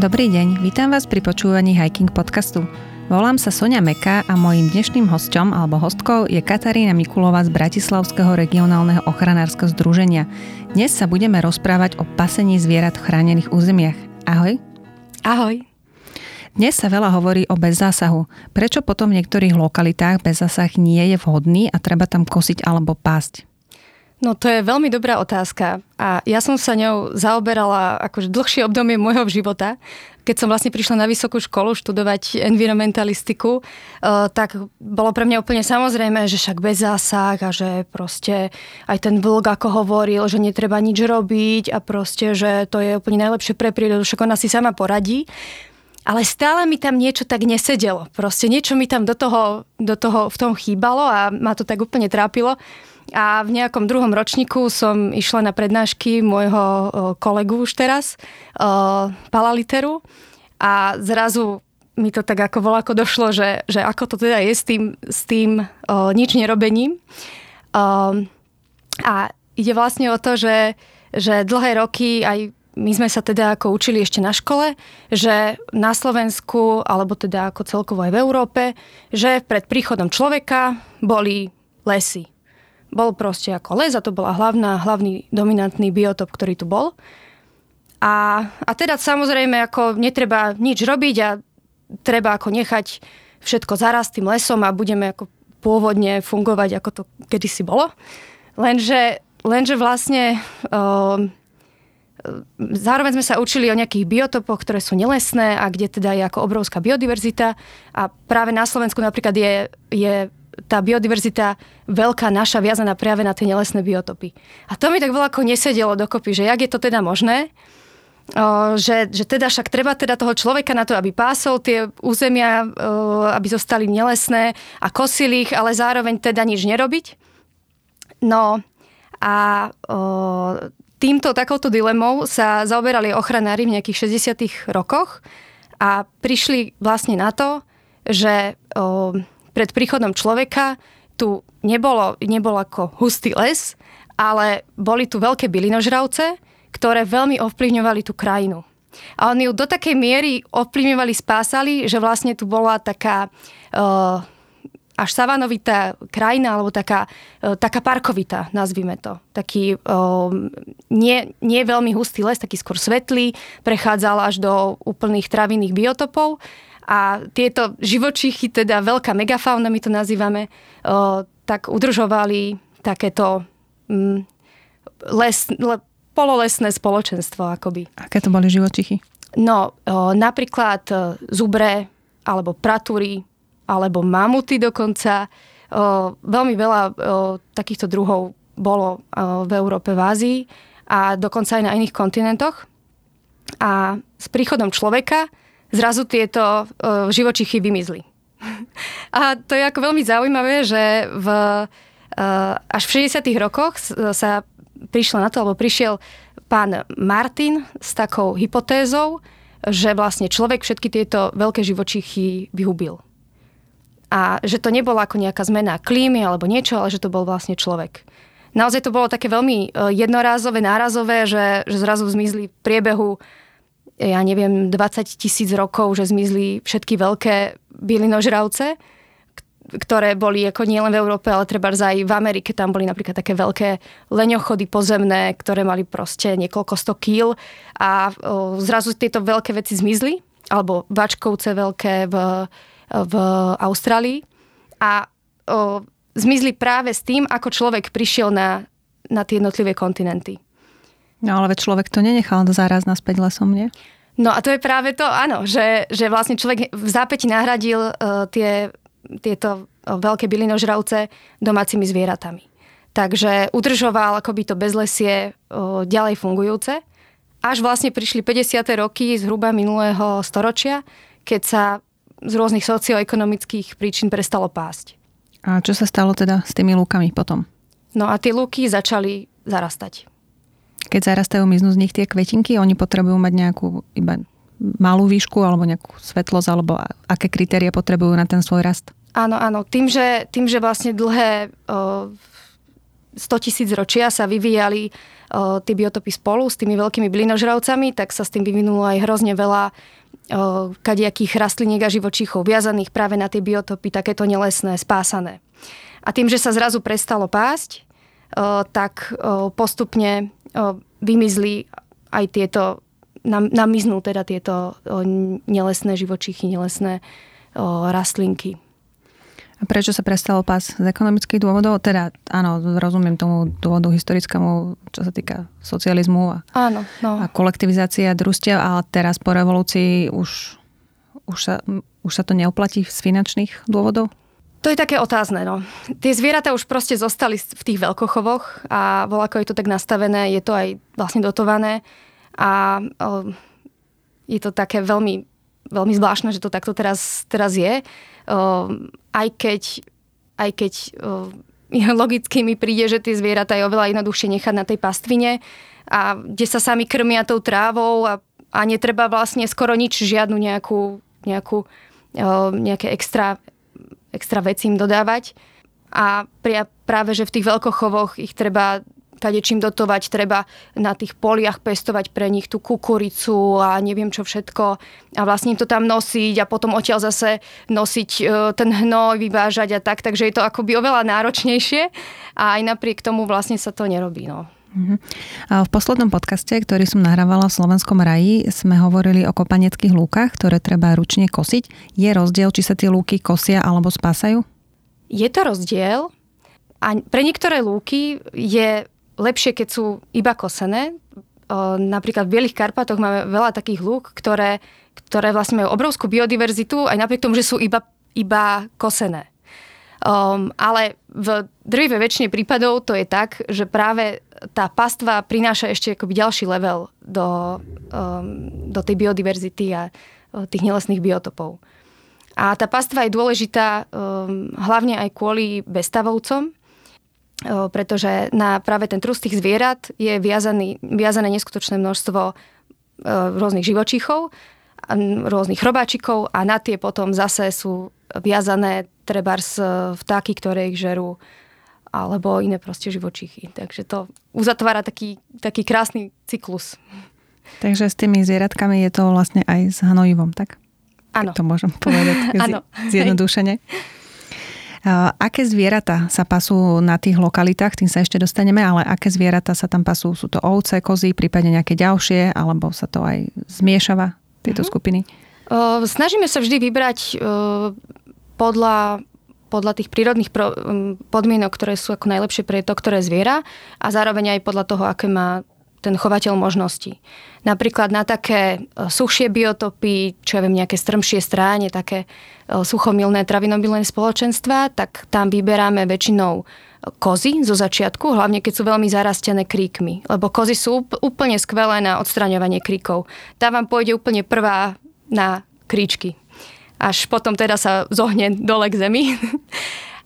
Dobrý deň, vítam vás pri počúvaní Hiking podcastu. Volám sa Sonia Meka a mojím dnešným hosťom alebo hostkou je Katarína Mikulová z Bratislavského regionálneho ochranárskeho združenia. Dnes sa budeme rozprávať o pasení zvierat v chránených územiach. Ahoj. Ahoj. Dnes sa veľa hovorí o bezzásahu. Prečo potom v niektorých lokalitách bezzásah nie je vhodný a treba tam kosiť alebo pásť? No to je veľmi dobrá otázka a ja som sa ňou zaoberala akože dlhšie obdobie môjho života. Keď som vlastne prišla na vysokú školu študovať environmentalistiku, eh, tak bolo pre mňa úplne samozrejme, že však bez zásah a že proste aj ten vlk ako hovoril, že netreba nič robiť a proste, že to je úplne najlepšie pre prírodu, však ona si sama poradí. Ale stále mi tam niečo tak nesedelo. Proste niečo mi tam do toho, do toho v tom chýbalo a ma to tak úplne trápilo. A v nejakom druhom ročníku som išla na prednášky môjho kolegu už teraz, Palaliteru. A zrazu mi to tak ako voľako došlo, že, že ako to teda je s tým, s tým o, nič nerobením. O, a ide vlastne o to, že, že dlhé roky aj my sme sa teda ako učili ešte na škole, že na Slovensku, alebo teda ako celkovo aj v Európe, že pred príchodom človeka boli lesy bol proste ako les a to bola hlavná, hlavný dominantný biotop, ktorý tu bol. A, a teda samozrejme ako netreba nič robiť a treba ako nechať všetko zarast tým lesom a budeme ako pôvodne fungovať, ako to kedysi bolo. Lenže, lenže vlastne uh, zároveň sme sa učili o nejakých biotopoch, ktoré sú nelesné a kde teda je ako obrovská biodiverzita a práve na Slovensku napríklad je, je tá biodiverzita veľká naša viazaná práve na tie nelesné biotopy. A to mi tak veľa ako nesedelo dokopy, že jak je to teda možné, že, že teda však treba teda toho človeka na to, aby pásol tie územia, aby zostali nelesné a kosil ich, ale zároveň teda nič nerobiť. No a týmto takouto dilemou sa zaoberali ochranári v nejakých 60 rokoch a prišli vlastne na to, že pred príchodom človeka tu nebolo, nebol ako hustý les, ale boli tu veľké bylinožravce, ktoré veľmi ovplyvňovali tú krajinu. A oni ju do takej miery ovplyvňovali, spásali, že vlastne tu bola taká uh, až savanovitá krajina, alebo taká, uh, taká parkovitá, nazvime to. Taký uh, nie, nie veľmi hustý les, taký skôr svetlý, prechádzal až do úplných travinných biotopov a tieto živočichy, teda veľká megafauna, my to nazývame, o, tak udržovali takéto mm, les, le, pololesné spoločenstvo akoby. Aké to boli živočichy? No, o, napríklad o, zubre, alebo pratúry, alebo mamuty dokonca. O, veľmi veľa o, takýchto druhov bolo o, v Európe, v Ázii a dokonca aj na iných kontinentoch. A s príchodom človeka zrazu tieto uh, živočichy vymizli. A to je ako veľmi zaujímavé, že v, uh, až v 60. rokoch sa prišlo na to, alebo prišiel pán Martin s takou hypotézou, že vlastne človek všetky tieto veľké živočichy vyhubil. A že to nebola ako nejaká zmena klímy alebo niečo, ale že to bol vlastne človek. Naozaj to bolo také veľmi jednorázové, nárazové, že, že zrazu zmizli v priebehu ja neviem, 20 tisíc rokov, že zmizli všetky veľké bylinožravce, ktoré boli ako nielen v Európe, ale treba aj v Amerike. Tam boli napríklad také veľké leňochody pozemné, ktoré mali proste niekoľko sto kýl a o, zrazu tieto veľké veci zmizli, alebo vačkovce veľké v, v Austrálii a o, zmizli práve s tým, ako človek prišiel na, na tie jednotlivé kontinenty. No ale človek to nenechal zaraz naspäť lesom, nie? No a to je práve to, áno, že, že vlastne človek v zápäti nahradil uh, tie, tieto veľké bylinožravce domácimi zvieratami. Takže udržoval akoby to bezlesie uh, ďalej fungujúce. Až vlastne prišli 50. roky zhruba minulého storočia, keď sa z rôznych socioekonomických príčin prestalo pásť. A čo sa stalo teda s tými lúkami potom? No a tie lúky začali zarastať. Keď zarastajú, miznú z nich tie kvetinky, oni potrebujú mať nejakú iba malú výšku alebo nejakú svetlosť, alebo aké kritéria potrebujú na ten svoj rast? Áno, áno. Tým, že, tým, že vlastne dlhé o, 100 tisíc ročia sa vyvíjali uh, tie biotopy spolu s tými veľkými blinožravcami, tak sa s tým vyvinulo aj hrozne veľa uh, kadejakých rastliniek a živočíchov viazaných práve na tie biotopy, takéto nelesné, spásané. A tým, že sa zrazu prestalo pásť, tak postupne vymizli aj tieto, nam, namiznú teda tieto nelesné živočíchy, nelesné rastlinky. A prečo sa prestalo pás z ekonomických dôvodov? Teda, áno, rozumiem tomu dôvodu historickému, čo sa týka socializmu a, áno, no. a kolektivizácia družstiev, ale teraz po revolúcii už, už, sa, už sa to neoplatí z finančných dôvodov? To je také otázne, no. Tie zvieratá už proste zostali v tých veľkochovoch a ako je to tak nastavené, je to aj vlastne dotované a je to také veľmi, veľmi zvláštne, že to takto teraz, teraz je. Aj keď, aj keď logicky mi príde, že tie zvieratá je oveľa jednoduchšie nechať na tej pastvine a kde sa sami krmia tou trávou a, a netreba vlastne skoro nič, žiadnu nejakú, nejakú nejaké extra, extra veci im dodávať. A práve, že v tých veľkochovoch ich treba čím dotovať, treba na tých poliach pestovať pre nich tú kukuricu a neviem čo všetko a vlastne im to tam nosiť a potom odtiaľ zase nosiť e, ten hnoj, vyvážať a tak, takže je to akoby oveľa náročnejšie a aj napriek tomu vlastne sa to nerobí. No. Mhm. V poslednom podcaste, ktorý som nahrávala v Slovenskom raji, sme hovorili o kopaneckých lúkach, ktoré treba ručne kosiť. Je rozdiel, či sa tie lúky kosia alebo spásajú? Je to rozdiel. A pre niektoré lúky je lepšie, keď sú iba kosené. Napríklad v Bielých Karpatoch máme veľa takých lúk, ktoré, ktoré vlastne majú obrovskú biodiverzitu, aj napriek tomu, že sú iba, iba kosené. Um, ale v drvive väčšine prípadov to je tak, že práve tá pastva prináša ešte akoby ďalší level do, um, do tej biodiverzity a tých nelesných biotopov. A tá pastva je dôležitá um, hlavne aj kvôli bestavovcom, pretože na práve ten trust tých zvierat je viazaný, viazané neskutočné množstvo rôznych živočíchov, rôznych chrobáčikov a na tie potom zase sú viazané trebárs vtáky, ktoré ich žerú alebo iné proste živočíchy. Takže to uzatvára taký, taký krásny cyklus. Takže s tými zvieratkami je to vlastne aj s hnojivom, tak? Áno. To môžem povedať zjednodušene. Aké zvieratá sa pasú na tých lokalitách, tým sa ešte dostaneme, ale aké zvieratá sa tam pasú? Sú to ovce, kozy, prípadne nejaké ďalšie, alebo sa to aj zmiešava, tieto uh-huh. skupiny? Snažíme sa vždy vybrať podľa podľa tých prírodných podmienok, ktoré sú ako najlepšie pre to, ktoré zviera a zároveň aj podľa toho, aké má ten chovateľ možností. Napríklad na také e, suchšie biotopy, čo ja viem, nejaké strmšie stráne, také e, suchomilné travinobilné spoločenstva, tak tam vyberáme väčšinou kozy zo začiatku, hlavne keď sú veľmi zarastené kríkmi. Lebo kozy sú úplne skvelé na odstraňovanie kríkov. Tá vám pôjde úplne prvá na kríčky. Až potom teda sa zohne dole k zemi.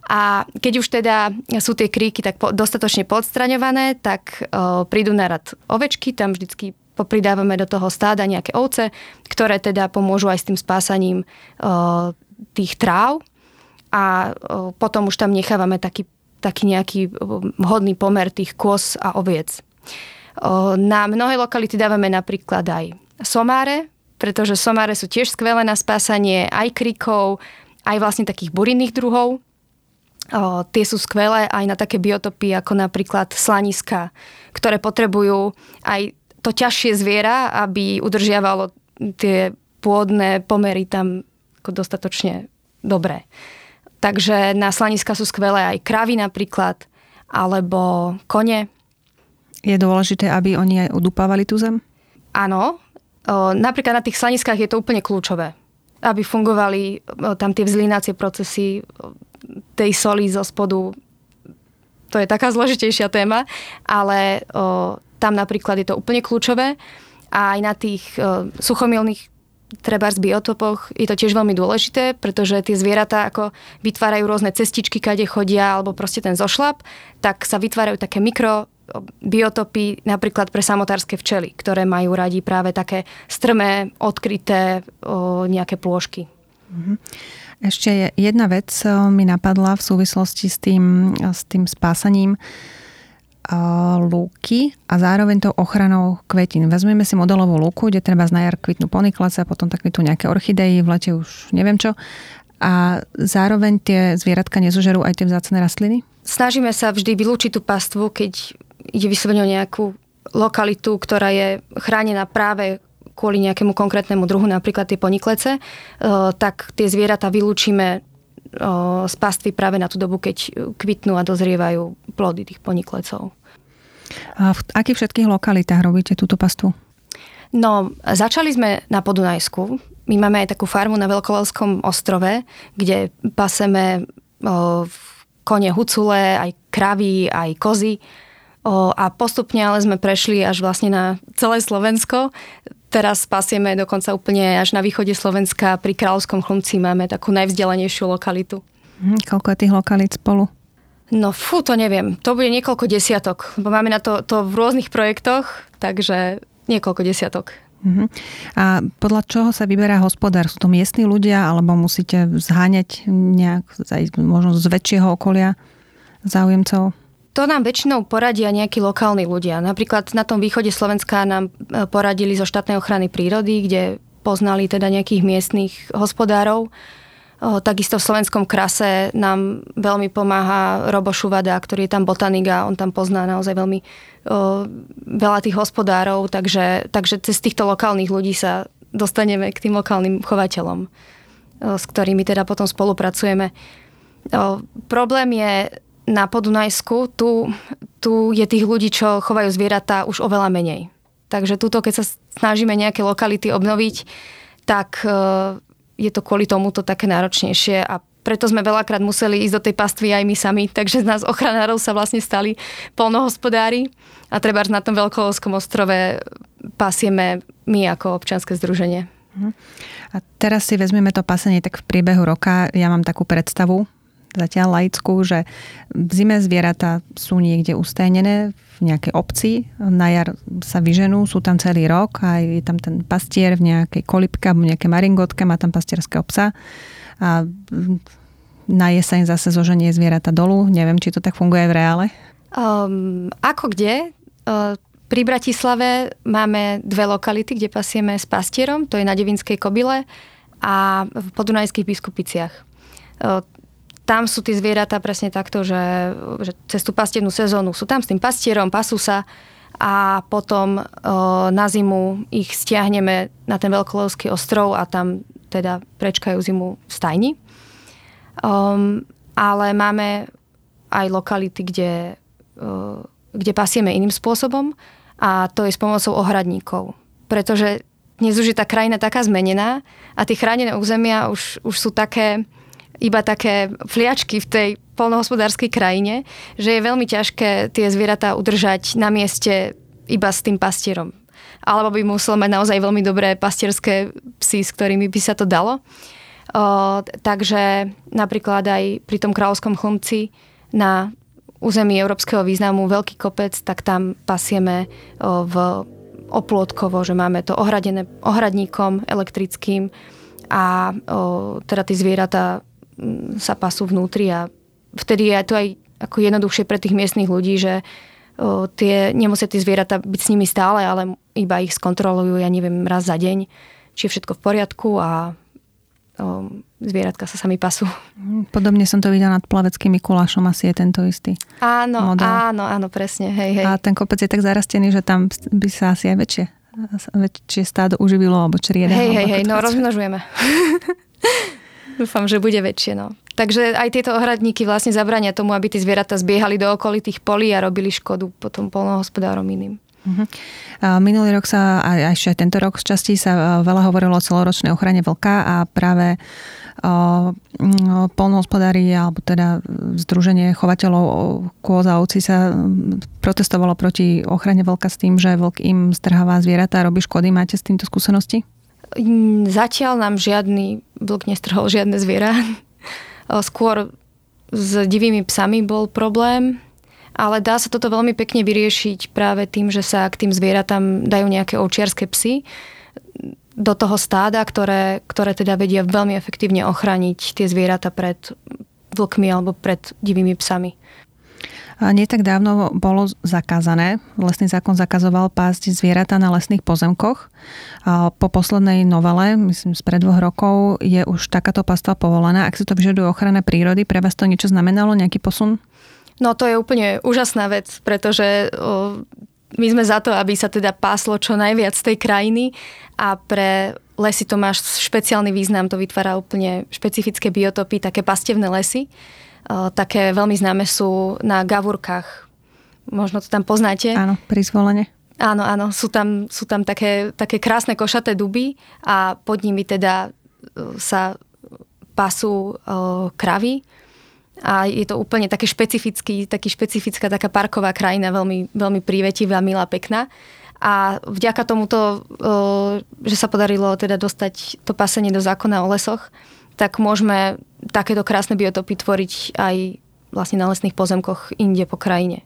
A keď už teda sú tie kríky tak dostatočne podstraňované, tak o, prídu na rad ovečky, tam vždycky popridávame do toho stáda nejaké ovce, ktoré teda pomôžu aj s tým spásaním o, tých tráv a o, potom už tam nechávame taký, taký nejaký vhodný pomer tých kôz a oviec. O, na mnohé lokality dávame napríklad aj somáre, pretože somáre sú tiež skvelé na spásanie aj krikov, aj vlastne takých burinných druhov. O, tie sú skvelé aj na také biotopy ako napríklad slaniska, ktoré potrebujú aj to ťažšie zviera, aby udržiavalo tie pôdne pomery tam ako dostatočne dobré. Takže na slaniska sú skvelé aj kravy napríklad, alebo kone. Je dôležité, aby oni aj odupávali tú zem? Áno. Napríklad na tých slaniskách je to úplne kľúčové. Aby fungovali tam tie vzlínacie procesy, tej soli zo spodu, to je taká zložitejšia téma, ale tam napríklad je to úplne kľúčové a aj na tých suchomilných treba z biotopoch je to tiež veľmi dôležité, pretože tie zvieratá ako vytvárajú rôzne cestičky, kade chodia, alebo proste ten zošlap, tak sa vytvárajú také mikro biotopy napríklad pre samotárske včely, ktoré majú radi práve také strmé, odkryté o, nejaké plôžky. Mm-hmm. Ešte jedna vec mi napadla v súvislosti s tým, s tým spásaním. lúky a zároveň tou ochranou kvetín. Vezmeme si modelovú lúku, kde treba na jar kvitnú poniklace, potom tak kvitnú nejaké orchidei, v lete už neviem čo. A zároveň tie zvieratka nezožerú aj tie vzácne rastliny? Snažíme sa vždy vylúčiť tú pastvu, keď ide vyslovene o nejakú lokalitu, ktorá je chránená práve kvôli nejakému konkrétnemu druhu, napríklad tie poniklece, tak tie zvieratá vylúčime z pastvy práve na tú dobu, keď kvitnú a dozrievajú plody tých poniklecov. A v akých všetkých lokalitách robíte túto pastvu? No, začali sme na Podunajsku. My máme aj takú farmu na Veľkovalskom ostrove, kde paseme o, kone hucule, aj kravy, aj kozy. O, a postupne ale sme prešli až vlastne na celé Slovensko. Teraz pasieme dokonca úplne až na východe Slovenska. Pri Kráľovskom chlumci máme takú najvzdelenejšiu lokalitu. Hm, koľko je tých lokalít spolu? No fú, to neviem. To bude niekoľko desiatok. Bo máme na to, to v rôznych projektoch, takže niekoľko desiatok. Uh-huh. A podľa čoho sa vyberá hospodár? Sú to miestni ľudia, alebo musíte zháňať nejak, možno z väčšieho okolia záujemcov? To nám väčšinou poradia nejakí lokálni ľudia. Napríklad na tom východe Slovenska nám e, poradili zo štátnej ochrany prírody, kde poznali teda nejakých miestnych hospodárov. Takisto v slovenskom krase nám veľmi pomáha Robo Šuvada, ktorý je tam botanik a on tam pozná naozaj veľmi veľa tých hospodárov, takže, takže cez týchto lokálnych ľudí sa dostaneme k tým lokálnym chovateľom, s ktorými teda potom spolupracujeme. Problém je na Podunajsku, tu, tu je tých ľudí, čo chovajú zvieratá už oveľa menej. Takže túto, keď sa snažíme nejaké lokality obnoviť, tak e, je to kvôli tomuto také náročnejšie a preto sme veľakrát museli ísť do tej pastvy aj my sami, takže z nás ochranárov sa vlastne stali polnohospodári a treba na tom Veľkolovskom ostrove pasieme my ako občianske združenie. Mhm. A teraz si vezmeme to pasenie tak v priebehu roka. Ja mám takú predstavu, zatiaľ laickú, že v zime zvieratá sú niekde ustajnené v nejakej obci, na jar sa vyženú, sú tam celý rok a je tam ten pastier v nejakej kolipke alebo nejaké maringotke, má tam pastierského psa a na jeseň zase zoženie zvieratá dolu. Neviem, či to tak funguje v reále. Um, ako kde? Uh, pri Bratislave máme dve lokality, kde pasieme s pastierom, to je na Devinskej kobile a v Podunajských biskupiciach. Tam sú tie zvieratá presne takto, že, že cez tú pastiernú sezónu sú tam s tým pastierom, pasú sa a potom o, na zimu ich stiahneme na ten Veľkolovský ostrov a tam teda prečkajú zimu v stajni. Um, ale máme aj lokality, kde, uh, kde pasieme iným spôsobom a to je s pomocou ohradníkov. Pretože dnes už je tá krajina taká zmenená a tie chránené územia už, už sú také, iba také fliačky v tej polnohospodárskej krajine, že je veľmi ťažké tie zvieratá udržať na mieste iba s tým pastierom. Alebo by musel mať naozaj veľmi dobré pastierské psy, s ktorými by sa to dalo. O, takže napríklad aj pri tom kráľovskom chlumci na území európskeho významu veľký kopec, tak tam pasieme o, v oplotkovo, že máme to ohradené ohradníkom elektrickým a o, teda tie zvieratá sa pasú vnútri a vtedy je to aj ako jednoduchšie pre tých miestnych ľudí, že o, tie, nemusia tie zvieratá byť s nimi stále, ale iba ich skontrolujú, ja neviem, raz za deň, či je všetko v poriadku a o, zvieratka sa sami pasú. Podobne som to videla nad plaveckým Mikulášom, asi je tento istý Áno, model. áno, áno, presne, hej, hej. A ten kopec je tak zarastený, že tam by sa asi aj väčšie, väčšie stádo uživilo, alebo črieda. Hej, hej, hej, no rozmnožujeme. Dúfam, že bude väčšie. No. Takže aj tieto ohradníky vlastne zabrania tomu, aby tie zvieratá zbiehali do okolitých polí a robili škodu potom polnohospodárom iným. Uh-huh. Minulý rok sa, aj ešte tento rok z časti sa veľa hovorilo o celoročnej ochrane vlka a práve polnohospodári alebo teda Združenie chovateľov kôz a ovci sa protestovalo proti ochrane vlka s tým, že vlk im strháva zvieratá a robí škody. Máte s týmto skúsenosti? Zatiaľ nám žiadny vlk nestrhol žiadne zviera. Skôr s divými psami bol problém, ale dá sa toto veľmi pekne vyriešiť práve tým, že sa k tým zvieratám dajú nejaké ovčiarske psy do toho stáda, ktoré, ktoré teda vedia veľmi efektívne ochraniť tie zvieratá pred vlkmi alebo pred divými psami. Nie tak dávno bolo zakázané, lesný zákon zakazoval pásť zvieratá na lesných pozemkoch. Po poslednej novele, myslím z pred dvoch rokov, je už takáto pastva povolená. Ak si to vyžaduje ochrana prírody, pre vás to niečo znamenalo, nejaký posun? No to je úplne úžasná vec, pretože my sme za to, aby sa teda páslo čo najviac z tej krajiny a pre lesy to má špeciálny význam, to vytvára úplne špecifické biotopy, také pastevné lesy také veľmi známe sú na Gavurkách. Možno to tam poznáte. Áno, pri zvolenie. Áno, áno, sú tam, sú tam také, také krásne košaté duby a pod nimi teda e, sa pasú uh, kravy a je to úplne také špecifický, taký špecifická taká parková krajina, veľmi, veľmi prívetivá, milá, pekná. A vďaka tomuto, uh, že sa podarilo teda dostať to pasenie do zákona o lesoch, tak môžeme takéto krásne biotopy tvoriť aj vlastne na lesných pozemkoch inde po krajine.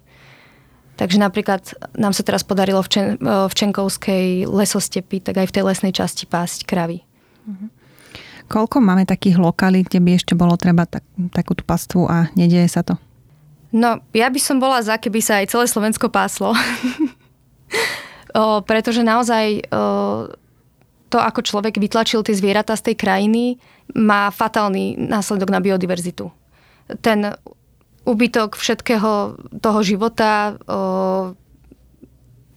Takže napríklad nám sa teraz podarilo v, Čen, v Čenkovskej lesostepi, tak aj v tej lesnej časti pásť kravy. Mhm. Koľko máme takých lokalít, kde by ešte bolo treba tak, takúto pastvu a nedieje sa to? No, ja by som bola za, keby sa aj celé Slovensko páslo. o, pretože naozaj o, to, ako človek vytlačil tie zvieratá z tej krajiny, má fatálny následok na biodiverzitu. Ten úbytok všetkého toho života, o,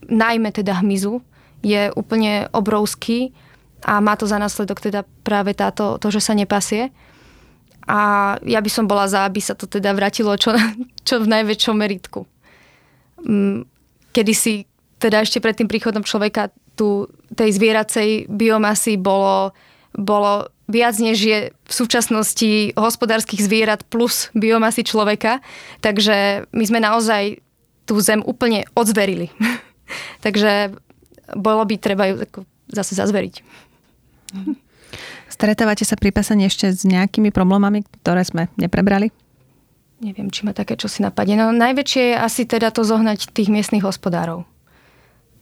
najmä teda hmyzu, je úplne obrovský a má to za následok teda práve táto, to, že sa nepasie. A ja by som bola za, aby sa to teda vrátilo čo, čo v najväčšom meritku. Mm, kedy si teda ešte pred tým príchodom človeka tu tej zvieracej biomasy bolo, bolo viac než je v súčasnosti hospodárskych zvierat plus biomasy človeka. Takže my sme naozaj tú zem úplne odzverili. Takže bolo by treba ju zase zazveriť. Stretávate sa pri pasaní ešte s nejakými problémami, ktoré sme neprebrali? Neviem, či ma také čo si napadne. No najväčšie je asi teda to zohnať tých miestnych hospodárov.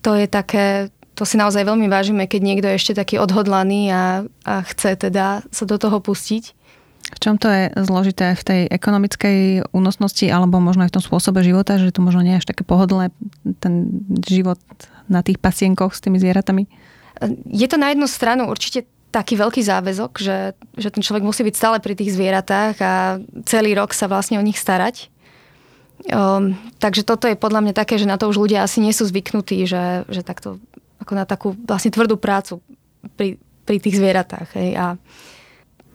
To je také, to si naozaj veľmi vážime, keď niekto je ešte taký odhodlaný a, a chce teda sa do toho pustiť. V čom to je zložité? V tej ekonomickej únosnosti alebo možno aj v tom spôsobe života, že to možno nie je až také pohodlné ten život na tých pasienkoch s tými zvieratami? Je to na jednu stranu určite taký veľký záväzok, že, že ten človek musí byť stále pri tých zvieratách a celý rok sa vlastne o nich starať. Um, takže toto je podľa mňa také, že na to už ľudia asi nie sú zvyknutí, že, že takto ako na takú vlastne tvrdú prácu pri, pri tých zvieratách. Hej. A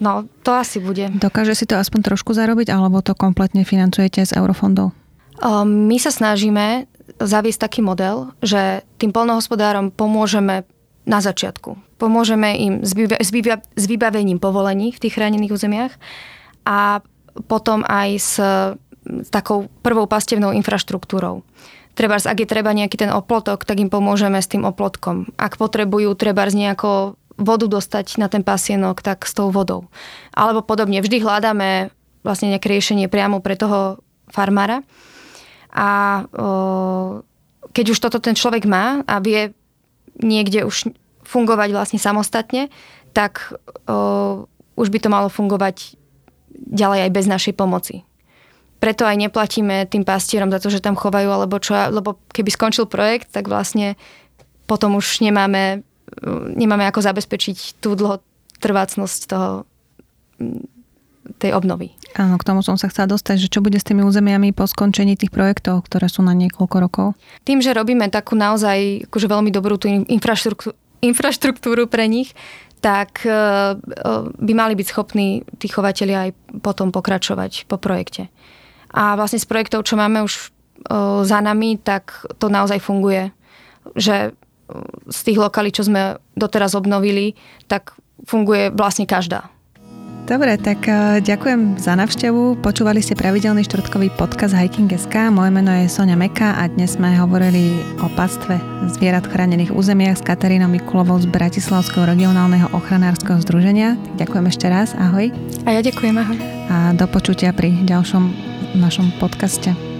no, to asi bude. Dokáže si to aspoň trošku zarobiť, alebo to kompletne financujete z eurofondov? Um, my sa snažíme zaviesť taký model, že tým polnohospodárom pomôžeme na začiatku. Pomôžeme im s, vyba- s, vyba- s vybavením povolení v tých chránených územiach a potom aj s, takou prvou pastevnou infraštruktúrou. Treba, ak je treba nejaký ten oplotok, tak im pomôžeme s tým oplotkom. Ak potrebujú treba z nejako vodu dostať na ten pasienok, tak s tou vodou. Alebo podobne. Vždy hľadáme vlastne nejaké riešenie priamo pre toho farmára. A o, keď už toto ten človek má a vie niekde už fungovať vlastne samostatne, tak o, už by to malo fungovať ďalej aj bez našej pomoci preto aj neplatíme tým pastierom za to, že tam chovajú, alebo čo, lebo keby skončil projekt, tak vlastne potom už nemáme, nemáme ako zabezpečiť tú dlhotrvácnosť toho, tej obnovy. Áno, k tomu som sa chcela dostať, že čo bude s tými územiami po skončení tých projektov, ktoré sú na niekoľko rokov? Tým, že robíme takú naozaj akože veľmi dobrú tú infraštruktúru, infraštruktúru pre nich, tak e, e, by mali byť schopní tí chovateľi aj potom pokračovať po projekte. A vlastne z projektov, čo máme už za nami, tak to naozaj funguje. Že z tých lokalí, čo sme doteraz obnovili, tak funguje vlastne každá. Dobre, tak ďakujem za navštevu. Počúvali ste pravidelný štvrtkový podcast Hiking.sk. Moje meno je Sonia Meka a dnes sme hovorili o pastve zvierat chránených územiach s Katarínou Mikulovou z Bratislavského regionálneho ochranárskeho združenia. Ďakujem ešte raz, ahoj. A ja ďakujem, ahoj. A do počutia pri ďalšom v našom podcaste.